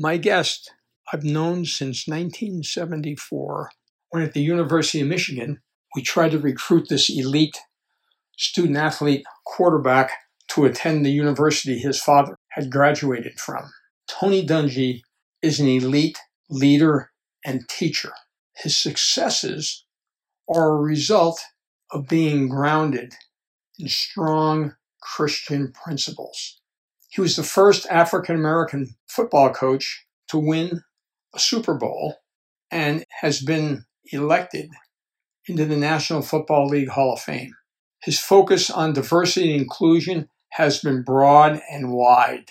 My guest I've known since 1974 when at the University of Michigan we tried to recruit this elite student athlete quarterback to attend the university his father had graduated from. Tony Dungy is an elite leader and teacher. His successes are a result of being grounded in strong Christian principles. He was the first African American football coach to win a Super Bowl and has been elected into the National Football League Hall of Fame. His focus on diversity and inclusion has been broad and wide.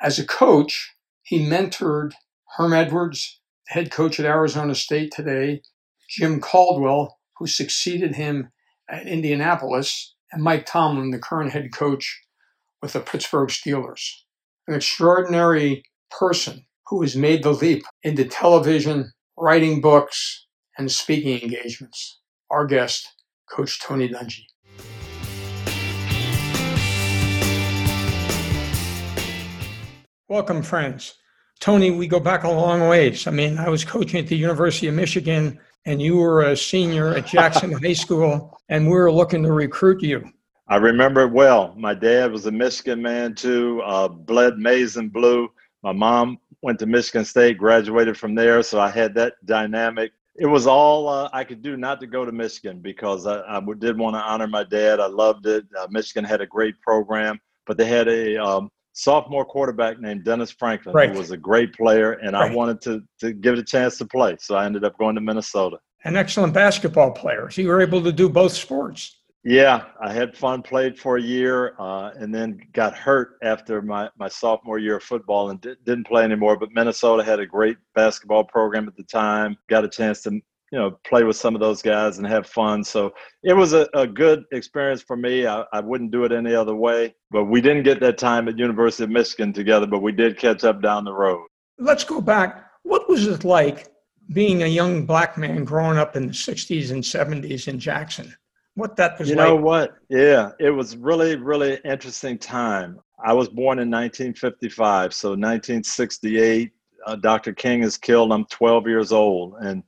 As a coach, he mentored Herm Edwards, head coach at Arizona State today, Jim Caldwell, who succeeded him at Indianapolis, and Mike Tomlin, the current head coach with the Pittsburgh Steelers. An extraordinary person who has made the leap into television, writing books, and speaking engagements. Our guest, Coach Tony Dungy. Welcome, friends. Tony, we go back a long ways. I mean, I was coaching at the University of Michigan, and you were a senior at Jackson High School, and we were looking to recruit you. I remember it well. My dad was a Michigan man too, uh, bled maize and blue. My mom went to Michigan State, graduated from there, so I had that dynamic. It was all uh, I could do not to go to Michigan because I, I did want to honor my dad. I loved it. Uh, Michigan had a great program, but they had a um, sophomore quarterback named Dennis Franklin, right. who was a great player, and right. I wanted to to give it a chance to play. So I ended up going to Minnesota. An excellent basketball player. So you were able to do both sports. Yeah, I had fun, played for a year, uh, and then got hurt after my, my sophomore year of football and di- didn't play anymore. But Minnesota had a great basketball program at the time. Got a chance to you know play with some of those guys and have fun. So it was a, a good experience for me. I, I wouldn't do it any other way. But we didn't get that time at University of Michigan together, but we did catch up down the road. Let's go back. What was it like being a young black man growing up in the 60s and 70s in Jackson? What that was you like. know what? Yeah it was really really interesting time. I was born in 1955 so 1968 uh, dr king is killed. I'm 12 years old and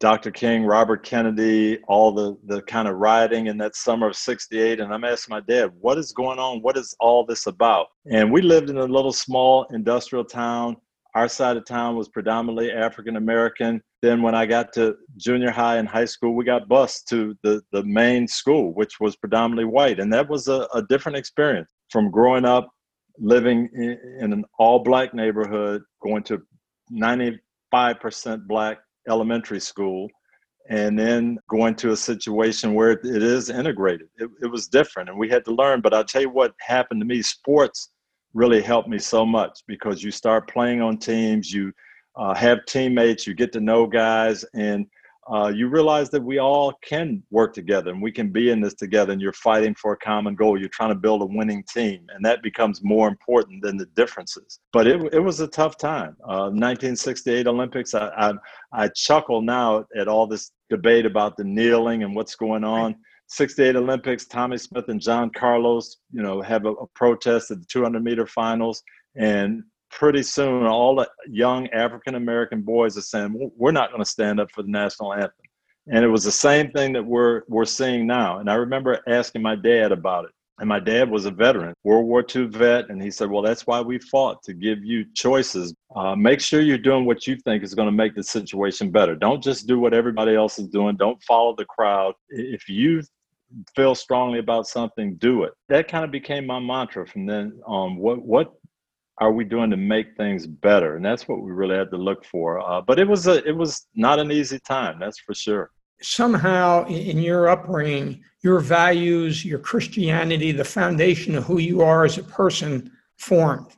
dr king robert kennedy all the the kind of rioting in that summer of 68 and i'm asking my dad what is going on? What is all this about? And we lived in a little small industrial town our side of town was predominantly African American. Then when I got to junior high and high school, we got bused to the, the main school, which was predominantly white. And that was a, a different experience from growing up living in, in an all black neighborhood, going to 95% black elementary school, and then going to a situation where it is integrated. It, it was different and we had to learn. But I'll tell you what happened to me sports really helped me so much because you start playing on teams, you uh, have teammates, you get to know guys, and uh, you realize that we all can work together and we can be in this together. And you're fighting for a common goal. You're trying to build a winning team, and that becomes more important than the differences. But it, it was a tough time. Uh, 1968 Olympics. I, I I chuckle now at all this debate about the kneeling and what's going on. 68 Olympics, Tommie Smith and John Carlos, you know, have a, a protest at the 200 meter finals. And pretty soon, all the young African American boys are saying, we're not going to stand up for the national anthem. And it was the same thing that we're, we're seeing now. And I remember asking my dad about it. And my dad was a veteran, World War II vet. And he said, Well, that's why we fought to give you choices. Uh, make sure you're doing what you think is going to make the situation better. Don't just do what everybody else is doing. Don't follow the crowd. If you feel strongly about something, do it. That kind of became my mantra from then on. What what are we doing to make things better? And that's what we really had to look for. Uh, but it was a it was not an easy time, that's for sure. Somehow in your upbringing, your values, your Christianity, the foundation of who you are as a person formed.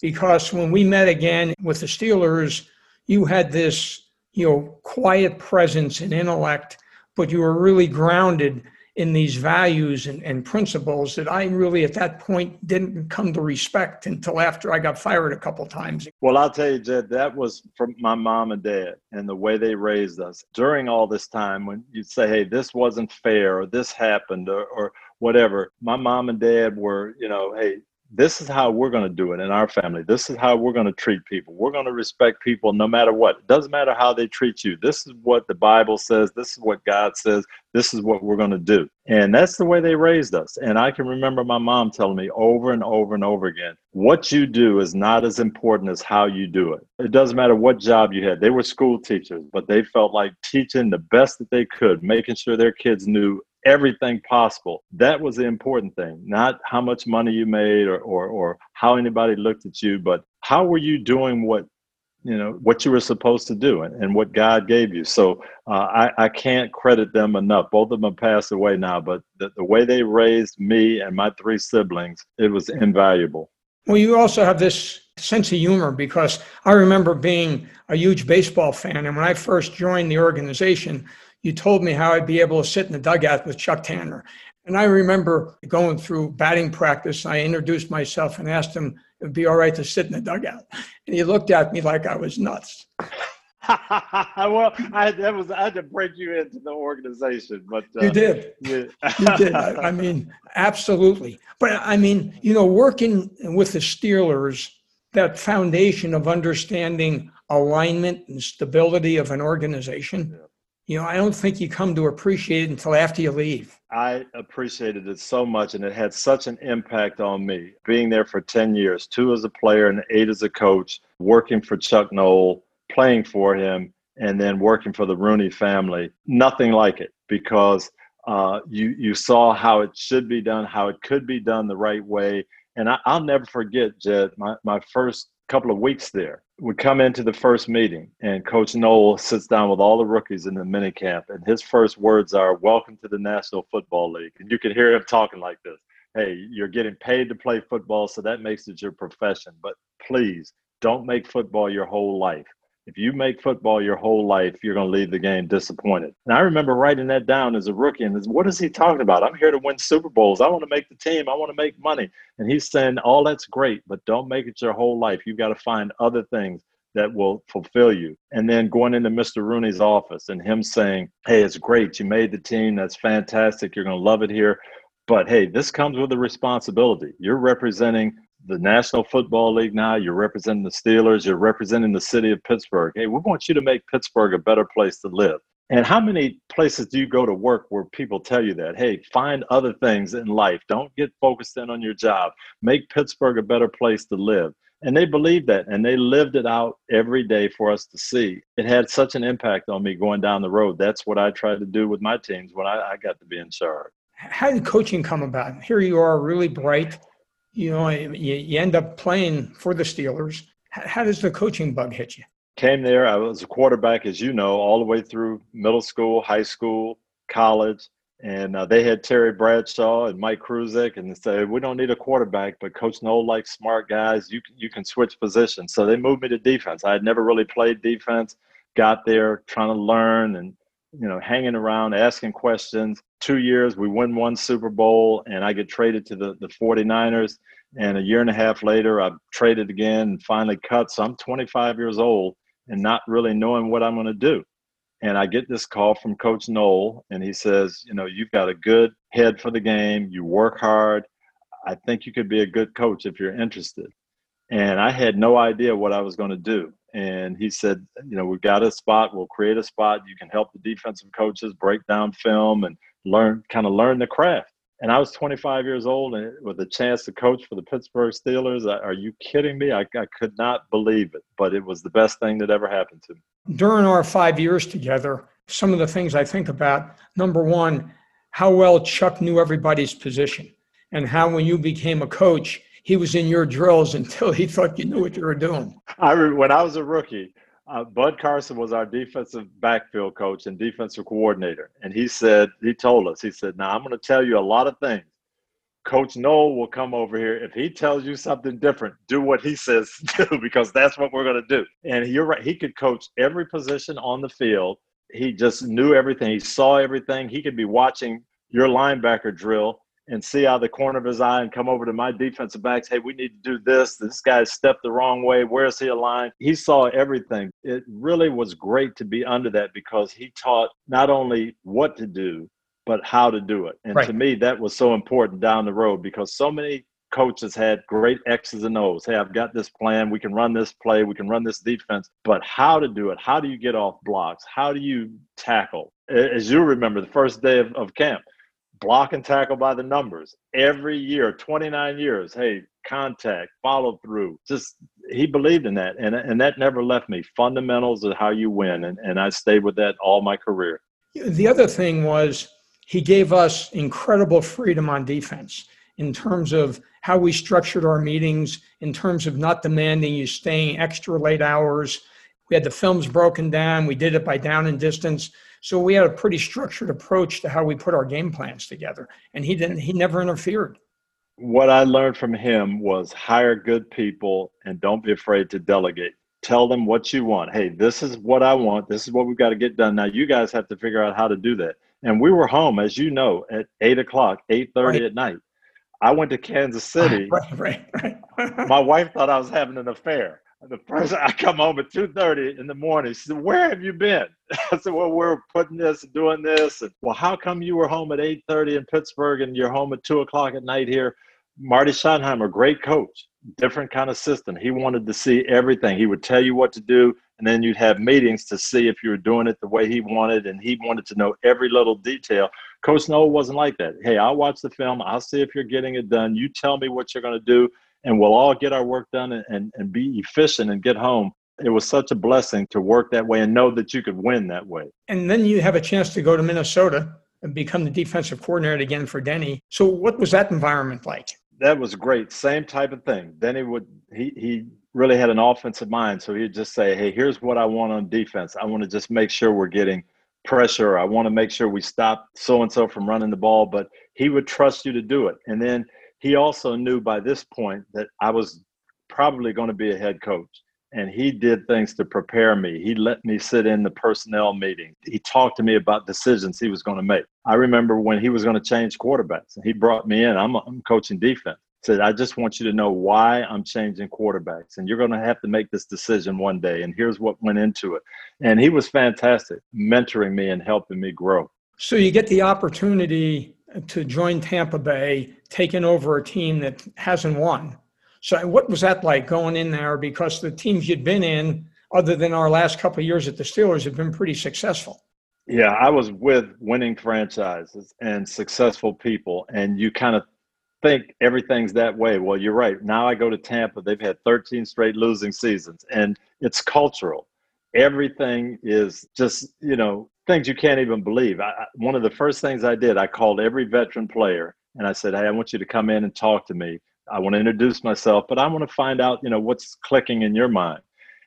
Because when we met again with the Steelers, you had this, you know, quiet presence and intellect, but you were really grounded in these values and, and principles that I really at that point didn't come to respect until after I got fired a couple times. Well, I'll tell you, Jed, that was from my mom and dad and the way they raised us. During all this time, when you'd say, hey, this wasn't fair or this happened or, or whatever, my mom and dad were, you know, hey, this is how we're going to do it in our family. This is how we're going to treat people. We're going to respect people no matter what. It doesn't matter how they treat you. This is what the Bible says. This is what God says. This is what we're going to do. And that's the way they raised us. And I can remember my mom telling me over and over and over again what you do is not as important as how you do it. It doesn't matter what job you had. They were school teachers, but they felt like teaching the best that they could, making sure their kids knew everything possible. That was the important thing, not how much money you made or, or, or how anybody looked at you, but how were you doing what you know what you were supposed to do and, and what god gave you. So uh, I, I can't credit them enough. Both of them passed away now but the, the way they raised me and my three siblings it was invaluable. Well you also have this sense of humor because i remember being a huge baseball fan and when i first joined the organization you told me how I'd be able to sit in the dugout with Chuck Tanner. And I remember going through batting practice. I introduced myself and asked him if it would be all right to sit in the dugout. And he looked at me like I was nuts. well, I, that was I had to break you into the organization, but uh, you did. Yeah. you did. I, I mean, absolutely. But I mean, you know, working with the Steelers, that foundation of understanding alignment and stability of an organization. Yeah you know, I don't think you come to appreciate it until after you leave. I appreciated it so much, and it had such an impact on me. Being there for 10 years, two as a player and eight as a coach, working for Chuck Noll, playing for him, and then working for the Rooney family. Nothing like it because uh, you, you saw how it should be done, how it could be done the right way. And I, will never forget, Jed, my, my first couple of weeks there we come into the first meeting and coach noll sits down with all the rookies in the mini camp and his first words are welcome to the national football league. And you can hear him talking like this. Hey you're getting paid to play football so that makes it your profession but please don't make football your whole life if you make football your whole life, you're going to leave the game disappointed. And I remember writing that down as a rookie. And what is he talking about? I'm here to win Super Bowls. I want to make the team. I want to make money. And he's saying, all that's great, but don't make it your whole life. You've got to find other things that will fulfill you. And then going into Mr. Rooney's office and him saying, hey, it's great. You made the team. That's fantastic. You're going to love it here. But hey, this comes with a responsibility. You're representing the National Football League now. You're representing the Steelers. You're representing the city of Pittsburgh. Hey, we want you to make Pittsburgh a better place to live. And how many places do you go to work where people tell you that? Hey, find other things in life. Don't get focused in on your job. Make Pittsburgh a better place to live. And they believed that and they lived it out every day for us to see. It had such an impact on me going down the road. That's what I tried to do with my teams when I, I got to be in charge. How did coaching come about? Here you are, really bright, you know, you, you end up playing for the Steelers. How does the coaching bug hit you? Came there. I was a quarterback, as you know, all the way through middle school, high school, college. And uh, they had Terry Bradshaw and Mike Kruczek, and they said, We don't need a quarterback, but Coach Noll likes smart guys. You you can switch positions. So they moved me to defense. I had never really played defense, got there trying to learn and you know, hanging around, asking questions. Two years, we win one Super Bowl, and I get traded to the, the 49ers. And a year and a half later, I'm traded again and finally cut. So I'm 25 years old and not really knowing what I'm going to do. And I get this call from Coach Noll, and he says, You know, you've got a good head for the game. You work hard. I think you could be a good coach if you're interested. And I had no idea what I was going to do and he said, you know, we've got a spot. We'll create a spot. You can help the defensive coaches break down film and learn, kind of learn the craft. And I was 25 years old and with a chance to coach for the Pittsburgh Steelers. Are you kidding me? I, I could not believe it, but it was the best thing that ever happened to me. During our five years together, some of the things I think about number one, how well Chuck knew everybody's position, and how when you became a coach, he was in your drills until he thought you knew what you were doing. I when I was a rookie, uh, Bud Carson was our defensive backfield coach and defensive coordinator. And he said, he told us, he said, now I'm going to tell you a lot of things. Coach Noll will come over here. If he tells you something different, do what he says to do because that's what we're going to do. And you're right. He could coach every position on the field. He just knew everything. He saw everything. He could be watching your linebacker drill and see out of the corner of his eye and come over to my defensive backs. Hey, we need to do this. This guy stepped the wrong way. Where's he aligned? He saw everything. It really was great to be under that because he taught not only what to do, but how to do it. And right. to me, that was so important down the road because so many coaches had great X's and O's. Hey, I've got this plan. We can run this play. We can run this defense. But how to do it? How do you get off blocks? How do you tackle? As you remember, the first day of, of camp, block and tackle by the numbers every year 29 years. Hey contact follow through. Just he believed in that and, and that never left me. Fundamentals of how you win and, and i stayed with that all my career. The other thing was he gave us incredible freedom on defense in terms of how we structured our meetings in terms of not demanding you staying extra late hours. We had the films broken down. We did it by down and distance so we had a pretty structured approach to how we put our game plans together. And he didn't, he never interfered. What I learned from him was hire good people and don't be afraid to delegate. Tell them what you want. Hey, this is what I want. This is what we've got to get done. Now you guys have to figure out how to do that. And we were home, as you know, at eight o'clock, eight thirty right. at night. I went to Kansas City. Right, right, right. My wife thought I was having an affair the first I come home at two thirty in the morning. She said, "Where have you been?" I said, "Well, we're putting this and doing this." And, well, how come you were home at eight thirty in Pittsburgh and you're home at two o'clock at night here? Marty Schottenheimer, great coach, different kind of system. He wanted to see everything. He would tell you what to do, and then you'd have meetings to see if you were doing it the way he wanted, and he wanted to know every little detail. Coach Noll wasn't like that. Hey, I'll watch the film. I'll see if you're getting it done. You tell me what you're going to do and we'll all get our work done and, and, and be efficient and get home. It was such a blessing to work that way and know that you could win that way. And then you have a chance to go to Minnesota and become the defensive coordinator again for Denny. So what was that environment like? That was great. Same type of thing. Denny would he he really had an offensive mind. So he'd just say, Hey, here's what I want on defense. I want to just make sure we're getting pressure. I want to make sure we stop so and so from running the ball. But he would trust you to do it. And then he also knew by this point that I was probably going to be a head coach. And he did things to prepare me. He let me sit in the personnel meeting. He talked to me about decisions he was going to make. I remember when he was going to change quarterbacks and he brought me in. I'm, I'm coaching defense. Said, I just want you to know why I'm changing quarterbacks. And you're going to have to make this decision one day. And here's what went into it. And he was fantastic, mentoring me and helping me grow. So you get the opportunity to join Tampa Bay, taking over a team that hasn't won. So, what was that like going in there? Because the teams you'd been in, other than our last couple years at the Steelers, have been pretty successful. Yeah, I was with winning franchises and successful people, and you kind of think everything's that way. Well, you're right. Now I go to Tampa, they've had 13 straight losing seasons, and it's cultural. Everything is just, you know, things you can't even believe. I, one of the first things I did, I called every veteran player and I said, "Hey, I want you to come in and talk to me. I want to introduce myself, but I want to find out, you know, what's clicking in your mind."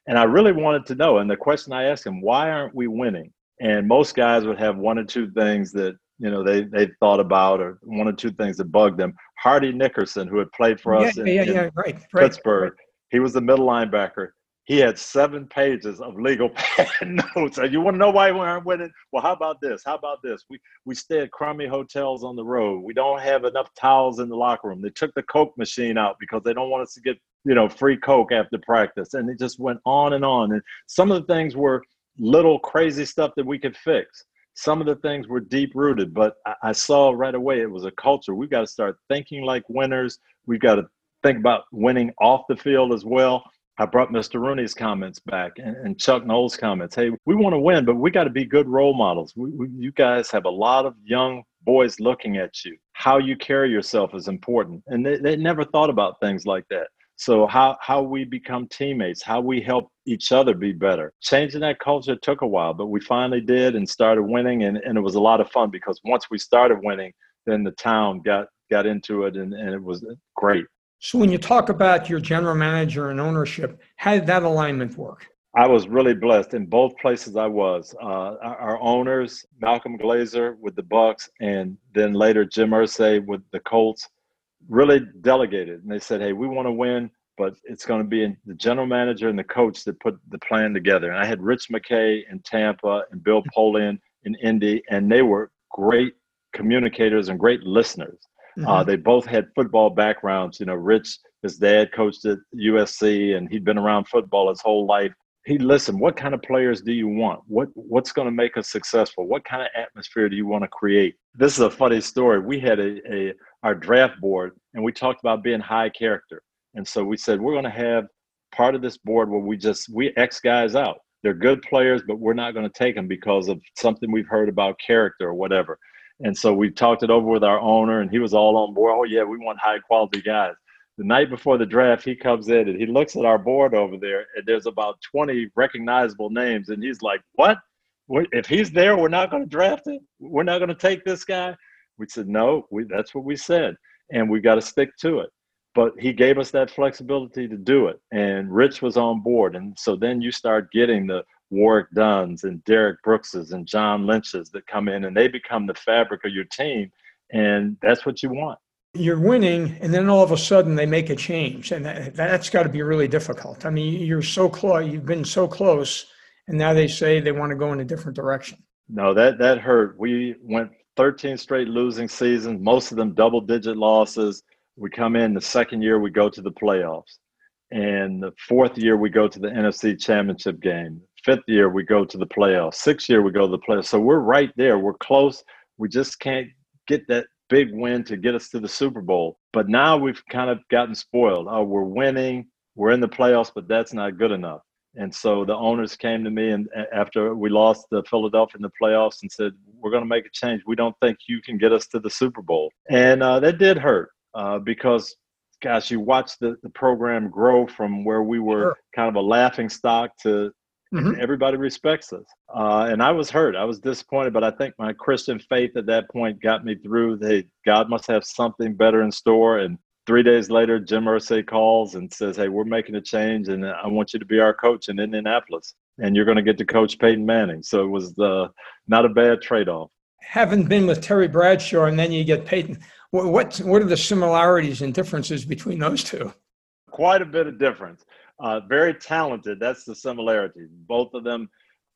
And I really wanted to know. And the question I asked him, "Why aren't we winning?" And most guys would have one or two things that you know they they thought about, or one or two things that bugged them. Hardy Nickerson, who had played for us yeah, in, yeah, yeah, in right, Pittsburgh, right. he was the middle linebacker he had seven pages of legal pad notes. And you want to know why we aren't winning? Well, how about this? How about this? We we stay at crummy hotels on the road. We don't have enough towels in the locker room. They took the Coke machine out because they don't want us to get you know free Coke after practice. And it just went on and on. And some of the things were little crazy stuff that we could fix. Some of the things were deep rooted, but I, I saw right away it was a culture. We've got to start thinking like winners. We've got to think about winning off the field as well I brought Mr. Rooney's comments back and, and Chuck Noll's comments. Hey, we want to win, but we got to be good role models. We, we, you guys have a lot of young boys looking at you. How you carry yourself is important. And they, they never thought about things like that. So how how we become teammates, how we help each other be better. Changing that culture took a while, but we finally did and started winning and, and it was a lot of fun because once we started winning, then the town got got into it and, and it was great. So when you talk about your general manager and ownership, how did that alignment work? I was really blessed in both places I was. Uh, our owners, Malcolm Glazer with the Bucks, and then later Jim Irsay with the Colts, really delegated, and they said, "Hey, we want to win, but it's going to be the general manager and the coach that put the plan together." And I had Rich McKay in Tampa and Bill Polian in Indy, and they were great communicators and great listeners. Uh, mm-hmm. Uh, they both had football backgrounds. You know, Rich, his dad coached at USC, and he'd been around football his whole life. He listened what kind of players do you want? What what's going to make us successful? What kind of atmosphere do you want to create? This is a funny story. We had a, a our draft board and we talked about being high character. And so we said we're going to have part of this board where we just we x guys out. They're good players but we're not going to take them because of something we've heard about character or whatever and so we talked it over with our owner and he was all on board oh yeah we want high quality guys the night before the draft, he comes in and he looks at our board over there, and there's about 20 recognizable names. And he's like, What? If he's there, we're not going to draft him? We're not going to take this guy? We said, No, we, that's what we said. And we got to stick to it. But he gave us that flexibility to do it. And Rich was on board. And so then you start getting the Warrick Dunns and Derrick Brookses and John Lynch's that come in and they become the fabric of your team. And that's what you want. You're winning and then all of a sudden they make a change and that, that's got to be really difficult. I mean you're so close you've been so close and now they say they want to go in a different direction. No that that hurt. We went 13 straight losing seasons most of them double digit losses. We come in the second year we go to the playoffs and the fourth year we go to the nfc championship game fifth year we go to the playoffs sixth year we go to the playoffs so we're right there we're close we just can't get that big win to get us to the Super Bowl. But now we've kind of gotten spoiled. Oh, we're winning, we're in the playoffs, but that's not good enough. And so the owners came to me and after we lost the Philadelphia in the playoffs and said, "We're going to make a change. We don't think you can get us to the Super Bowl." And uh, that did hurt uh, because, gosh, you watched the, the program grow from where we were sure. kind of a laughing stock to Mm-hmm. Everybody respects us. Uh, and I was hurt. I was disappointed, but I think my Christian faith at that point got me through. Hey, God must have something better in store. And three days later, Jim Irsay calls and says, Hey, we're making a change, and I want you to be our coach in Indianapolis. And you're going to get to coach Peyton Manning. So it was uh, not a bad trade off. Having been with Terry Bradshaw and then you get Peyton, what, what, what are the similarities and differences between those two? Quite a bit of difference. Uh, very talented. That's the similarity. Both of them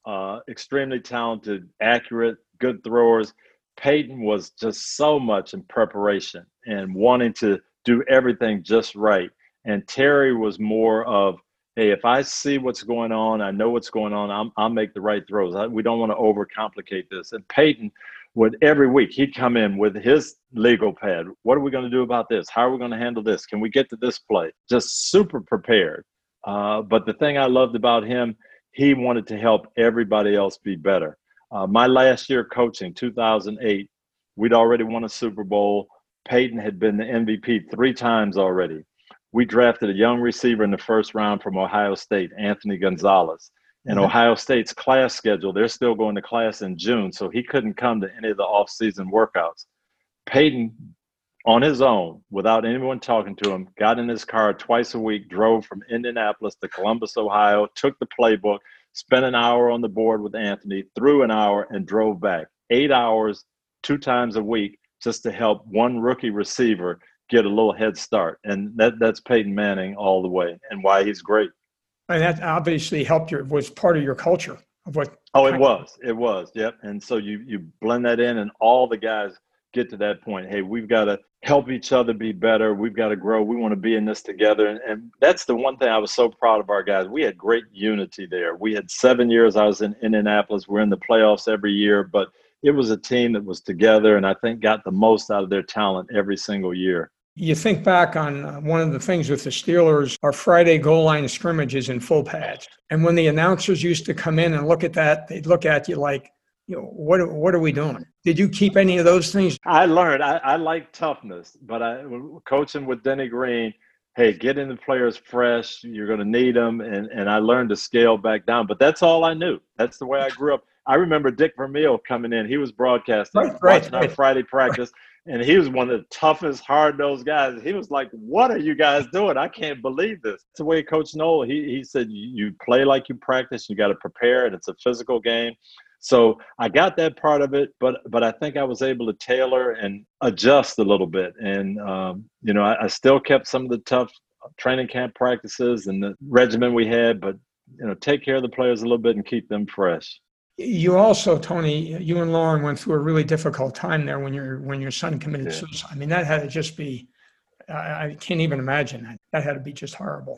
uh, extremely talented, accurate, good throwers. Peyton was just so much in preparation and wanting to do everything just right. And Terry was more of, hey, if I see what's going on, I know what's going on, I'm, I'll make the right throws. I, we don't want to overcomplicate this. And Peyton would every week, he'd come in with his legal pad. What are we going to do about this? How are we going to handle this? Can we get to this play? Just super prepared. Uh, but the thing I loved about him, he wanted to help everybody else be better. Uh, my last year coaching, 2008, we'd already won a Super Bowl. Peyton had been the MVP three times already. We drafted a young receiver in the first round from Ohio State, Anthony Gonzalez. And mm-hmm. Ohio State's class schedule, they're still going to class in June, so he couldn't come to any of the off-season workouts. Peyton on his own without anyone talking to him, got in his car twice a week, drove from Indianapolis to Columbus, Ohio, took the playbook, spent an hour on the board with Anthony, threw an hour, and drove back. Eight hours, two times a week, just to help one rookie receiver get a little head start. And that, that's Peyton Manning all the way and why he's great. And that obviously helped your was part of your culture of what Oh, it was. It was. Yep. And so you you blend that in and all the guys get to that point. Hey, we've got to help each other be better. We've got to grow. We want to be in this together. And, and, that's the one thing I was so proud of our guys. We had great unity there. We had seven years I was in Indianapolis. We're in the playoffs every year, but it was a team that was together and I think got the most out of their talent every single year. You think back on uh, one of the things with the Steelers, our Friday goal line scrimmages in full pads. And when the announcers used to come in and look at that, they'd look at you like, you know, what what are we doing? Did you keep any of those things? I learned. I, I like toughness, but I coaching with Denny Green. Hey, getting the players fresh. You're going to need them, and and I learned to scale back down. But that's all I knew. That's the way I grew up. I remember Dick Vermeil coming in. He was broadcasting, right, right, watching right. our Friday practice, And he was one of the toughest, hard nosed guys. He was like, What are you guys doing? I can't believe this. It's the way Coach Noll, he, he said, You play like you practice, you got to prepare, and it's a physical game. So I got that part of it, but but I think I was able to tailor and adjust a little bit. And um, you know, I, I, still kept some of the tough training camp practices and the regimen we had, but you know, take care of the players a little bit and keep them fresh. You also, Tony, you and Lauren went through a really difficult time there when your when your son committed yeah. suicide. I mean, that had to just be. I, I can't even imagine that. That had to be just horrible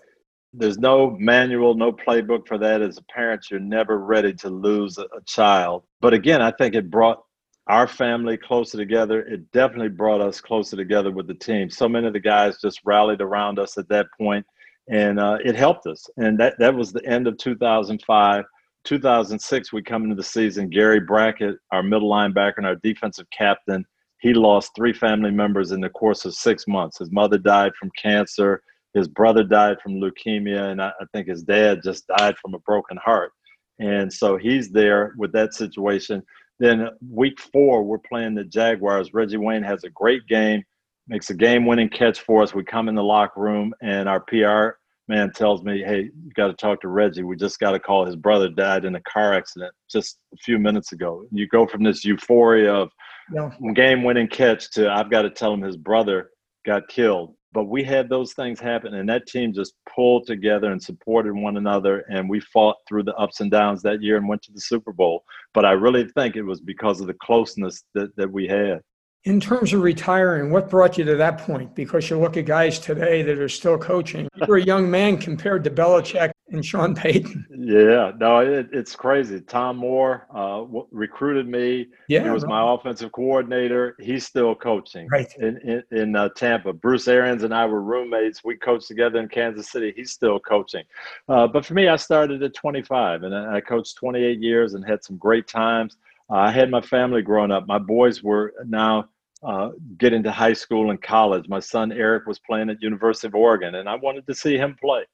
there's no manual, no playbook for that. As a parent, you're never ready to lose a, child. But again, I think it brought our family closer together. It definitely brought us closer together with the team. So many of the guys just rallied around us at that point, and uh, it helped us. And that that was the end of 2005. 2006, we come into the season. Gary Brackett, our middle linebacker and our defensive captain, he lost three family members in the course of six months. His mother died from cancer his brother died from leukemia, and I, I think his dad just died from a broken heart. And so he's there with that situation. Then week four, we're playing the Jaguars. Reggie Wayne has a great game, makes a game-winning catch for us. We come in the locker room, and our PR man tells me, "Hey, you got to talk to Reggie. We just got to call. His brother died in a car accident just a few minutes ago." You go from this euphoria of yeah. game-winning catch to I've got to tell him his brother got killed but we had those things happen and that team just pulled together and supported one another and we fought through the ups and downs that year and went to the super bowl. But i really think it was because of the closeness that, that we had. In terms of retiring what brought you to that point? Because you look at guys today that are still coaching. You're a young man compared to Belichick and Sean Payton. Yeah, no, it, it's crazy. Tom Moore uh, w- recruited me. Yeah, he was right. my offensive coordinator. He's still coaching right. in in, in uh, Tampa. Bruce Arians and I were roommates. We coached together in Kansas City. He's still coaching. Uh, but for me, I started at 25, and I, coached 28 years and had some great times. Uh, I had my family growing up. My boys were now uh, get into high school and college. My son Eric was playing at University of Oregon, and I wanted to see him play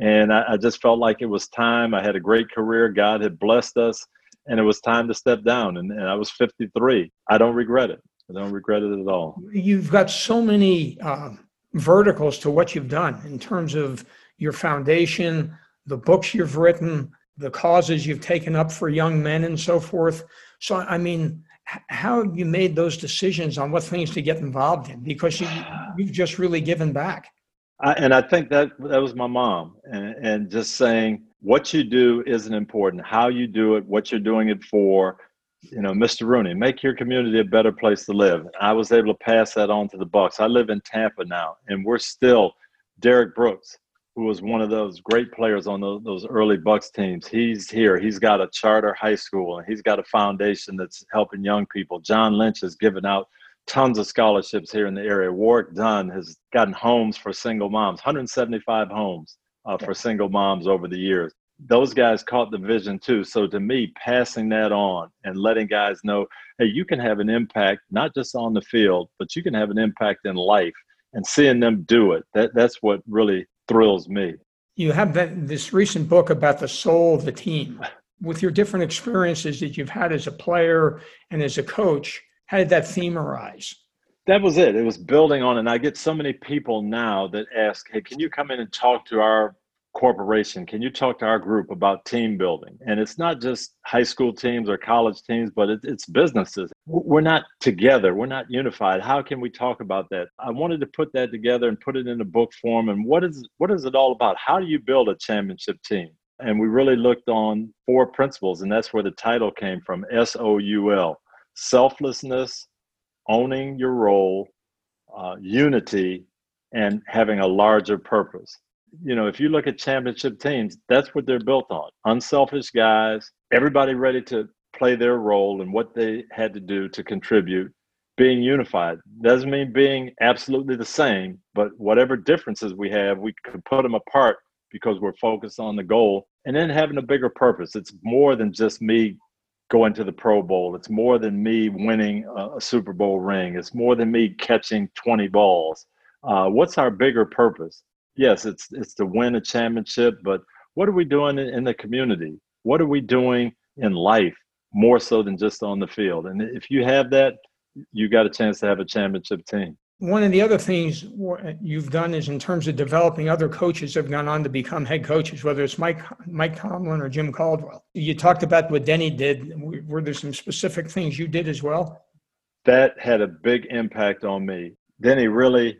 and I, I, just felt like it was time. I had a great career. God had blessed us, and it was time to step down. And, and I was 53. I don't regret it. I don't regret it at all. You've got so many uh, verticals to what you've done in terms of your foundation, the books you've written, the causes you've taken up for young men, and so forth. So, I mean, how have you made those decisions on what things to get involved in? Because you, you've just really given back. I, and I think that that was my mom, and, and just saying what you do isn't important. How you do it, what you're doing it for. You know, Mr. Rooney, make your community a better place to live. I was able to pass that on to the Bucks. I live in Tampa now, and we're still Derrick Brooks, who was one of those great players on those, those early Bucks teams. He's here. He's got a charter high school, and he's got a foundation that's helping young people. John Lynch has given out tons of scholarships here in the area. Warrick Dunn has gotten homes for single moms, 175 homes uh, for single moms over the years. Those guys caught the vision too. So to me, passing that on and letting guys know, hey, you can have an impact not just on the field, but you can have an impact in life. And seeing them do it, that, that's what really thrills me. You have that, this recent book about the soul of the team. With your different experiences that you've had as a player and as a coach, how did that theme arise? That was it. It was building on, and I get so many people now that ask, "Hey, can you come in and talk to our corporation? Can you talk to our group about team building?" And it's not just high school teams or college teams, but it, it's businesses. We're not together. We're not unified. How can we talk about that? I wanted to put that together and put it in a book form. And what is what is it all about? How do you build a championship team? And we really looked on four principles, and that's where the title came from: S O U L selflessness, owning your role, uh, unity, and having a larger purpose. You know, if you look at championship teams, that's what they're built on unselfish guys, everybody ready to play their role and what they had to do to contribute. Being unified doesn't mean being absolutely the same, but whatever differences we have, we could put them apart because we're focused on the goal and then having a bigger purpose. It's more than just me going to the Pro Bowl. It's more than me winning a, Super Bowl ring. It's more than me catching 20 balls. Uh, what's our bigger purpose? Yes, it's it's to win a championship, but what are we doing in, in the community? What are we doing in life more so than just on the field? And if you have that, you got a chance to have a championship team. One of the other things you've done is in terms of developing other coaches have gone on to become head coaches, whether it's Mike Mike Tomlin or Jim Caldwell. You talked about what Denny did. Were there some specific things you did as well? That had a big impact on me. Denny really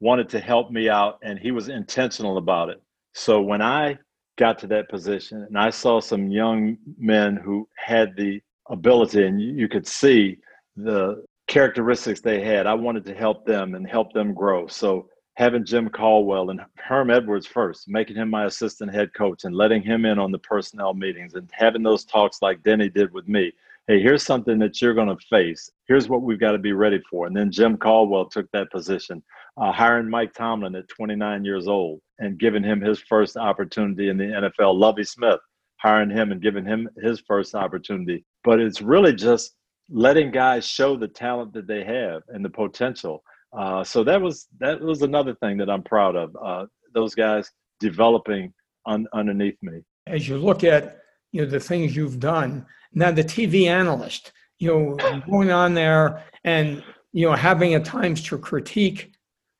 wanted to help me out, and he was intentional about it. So when I got to that position and I saw some young men who had the ability and you could see the characteristics they had. I wanted to help them and help them grow. So having Jim Caldwell and Herm Edwards first, making him my assistant head coach and letting him in on the personnel meetings and having those talks like Denny did with me. Hey, here's something that you're going to face. Here's what we've got to be ready for. And then Jim Caldwell took that position, uh, hiring Mike Tomlin at 29 years old and giving him his first opportunity in the NFL. Lovie Smith, hiring him and giving him his first opportunity. But it's really just letting guys show the talent that they have and the potential. Uh, so that was that was another thing that I'm proud of. Uh, those guys developing un, underneath me. As you look at you know the things you've done now, the TV analyst, you know, going on there and you know having at times to critique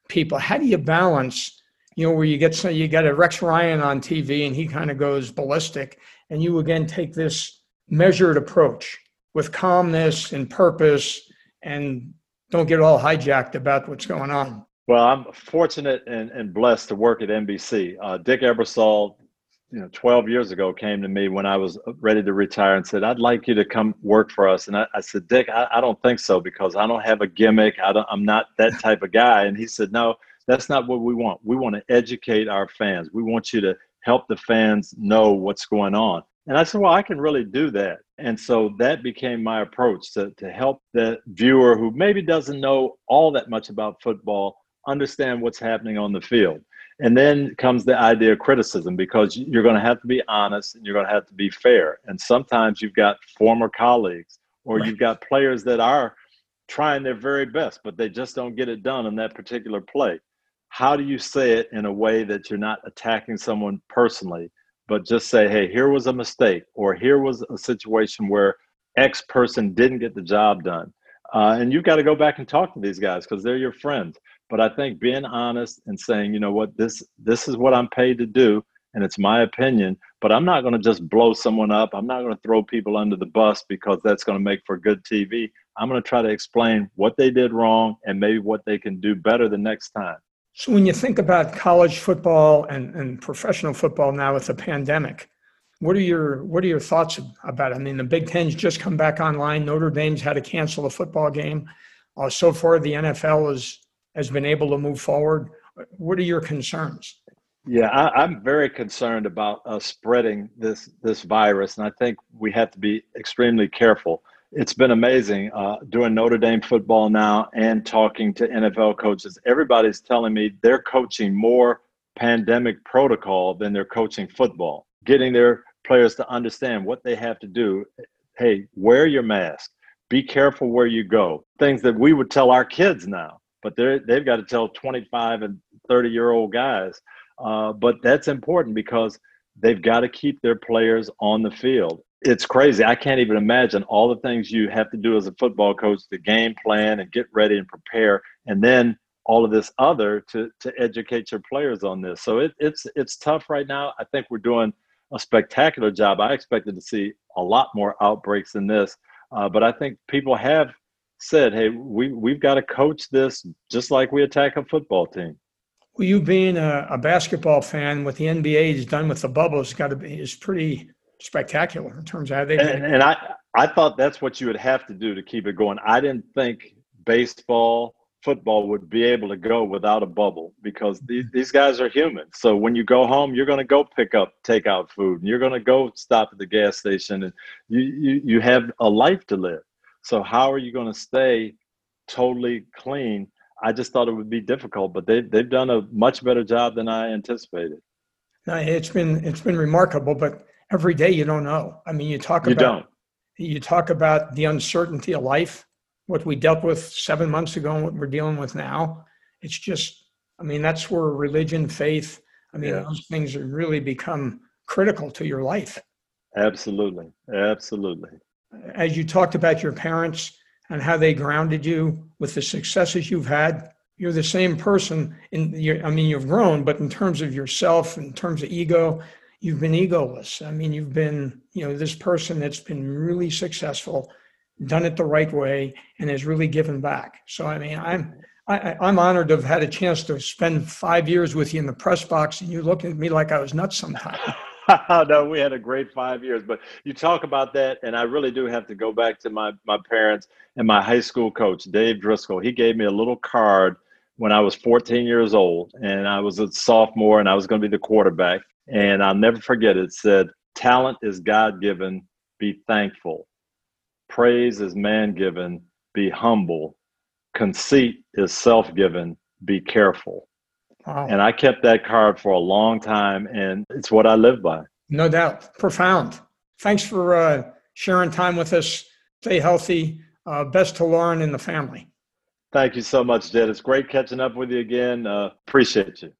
people. How do you balance? You know, where you get so you get a Rex Ryan on TV and he kind of goes ballistic, and you again take this measured approach with calmness and purpose and don't get all hijacked about what's going on. Well, I'm fortunate and, and blessed to work at NBC. Uh, Dick Ebersol, you know, 12 years ago came to me when I was ready to retire and said, I'd like you to come work for us. And I, I said, Dick, I, I, don't think so because I don't have a gimmick. I I'm not that type of guy. And he said, no, that's not what we want. We want to educate our fans. We want you to help the fans know what's going on. And I said, well, I can really do that. And so that became my approach to, to help the viewer who maybe doesn't know all that much about football understand what's happening on the field. And then comes the idea of criticism because you're going to have to be honest and you're going to have to be fair. And sometimes you've got former colleagues or right. you've got players that are trying their very best, but they just don't get it done in that particular play. How do you say it in a way that you're not attacking someone personally? But just say, hey, here was a mistake, or here was a situation where X person didn't get the job done. Uh, and you've got to go back and talk to these guys because they're your friends. But I think being honest and saying, you know what, this this is what I'm paid to do, and it's my opinion. But I'm not going to just blow someone up. I'm not going to throw people under the bus because that's going to make for good TV. I'm going to try to explain what they did wrong and maybe what they can do better the next time. So when you think about college football and, and professional football now with the pandemic, what are your what are your thoughts about it? I mean, the Big Ten's just come back online. Notre Dame's had to cancel a football game. Uh, so far, the NFL has has been able to move forward. What are your concerns? Yeah, I, am very concerned about uh, spreading this this virus, and I think we have to be extremely careful it's been amazing uh, doing Notre Dame football now and talking to NFL coaches. Everybody's telling me they're coaching more pandemic protocol than they're coaching football, getting their players to understand what they have to do. Hey, wear your mask. Be careful where you go. Things that we would tell our kids now, but they they've got to tell 25 and 30 year old guys. Uh, but that's important because they've got to keep their players on the field it's crazy. I can't even imagine all the things you have to do as a football coach to game plan and get ready and prepare, and then all of this other to to educate your players on this. So it, it's it's tough right now. I think we're doing a spectacular job. I expected to see a lot more outbreaks than this, uh, but I think people have said, "Hey, we we've got to coach this just like we attack a football team." Well, you being a, a basketball fan, what the NBA has done with the bubble has got to be is pretty spectacular in terms of how they. And, and I I thought that's what you would have to do to keep it going. I didn't think baseball football would be able to go without a bubble because these, mm-hmm. these guys are human. So when you go home, you're going to go pick up takeout food and you're going to go stop at the gas station and you, you, you have a life to live. So how are you going to stay totally clean? I just thought it would be difficult, but they, they've done a much better job than I anticipated. It's been, it's been remarkable, but every day you don't know. I mean, you talk you about don't. you talk about the uncertainty of life, what we dealt with seven months ago and what we're dealing with now. It's just, I mean, that's where religion, faith, I mean, yeah. those things really become critical to your life. Absolutely. Absolutely. As you talked about your parents, and how they grounded you with the successes you've had. You're the same person in your, I mean, you've grown, but in terms of yourself, in terms of ego, you've been egoless. I mean, you've been, you know, this person that's been really successful, done it the right way, and has really given back. So, I mean, I'm, I, I'm honored to have had a chance to spend five years with you in the press box, and you look at me like I was nuts sometimes. no, we had a great five years. But you talk about that, and I really do have to go back to my my parents and my high school coach, Dave Driscoll. He gave me a little card when I was 14 years old, and I was a sophomore, and I was going to be the quarterback. And I'll never forget it. said, "Talent is God given. Be thankful. Praise is man given. Be humble. Conceit is self given. Be careful." Wow. And I kept that card for a long time, and it's what I live by. No doubt. Profound. Thanks for uh, sharing time with us. Stay healthy. Uh, best to Lauren and the family. Thank you so much, Jed. It's great catching up with you again. Uh, appreciate you.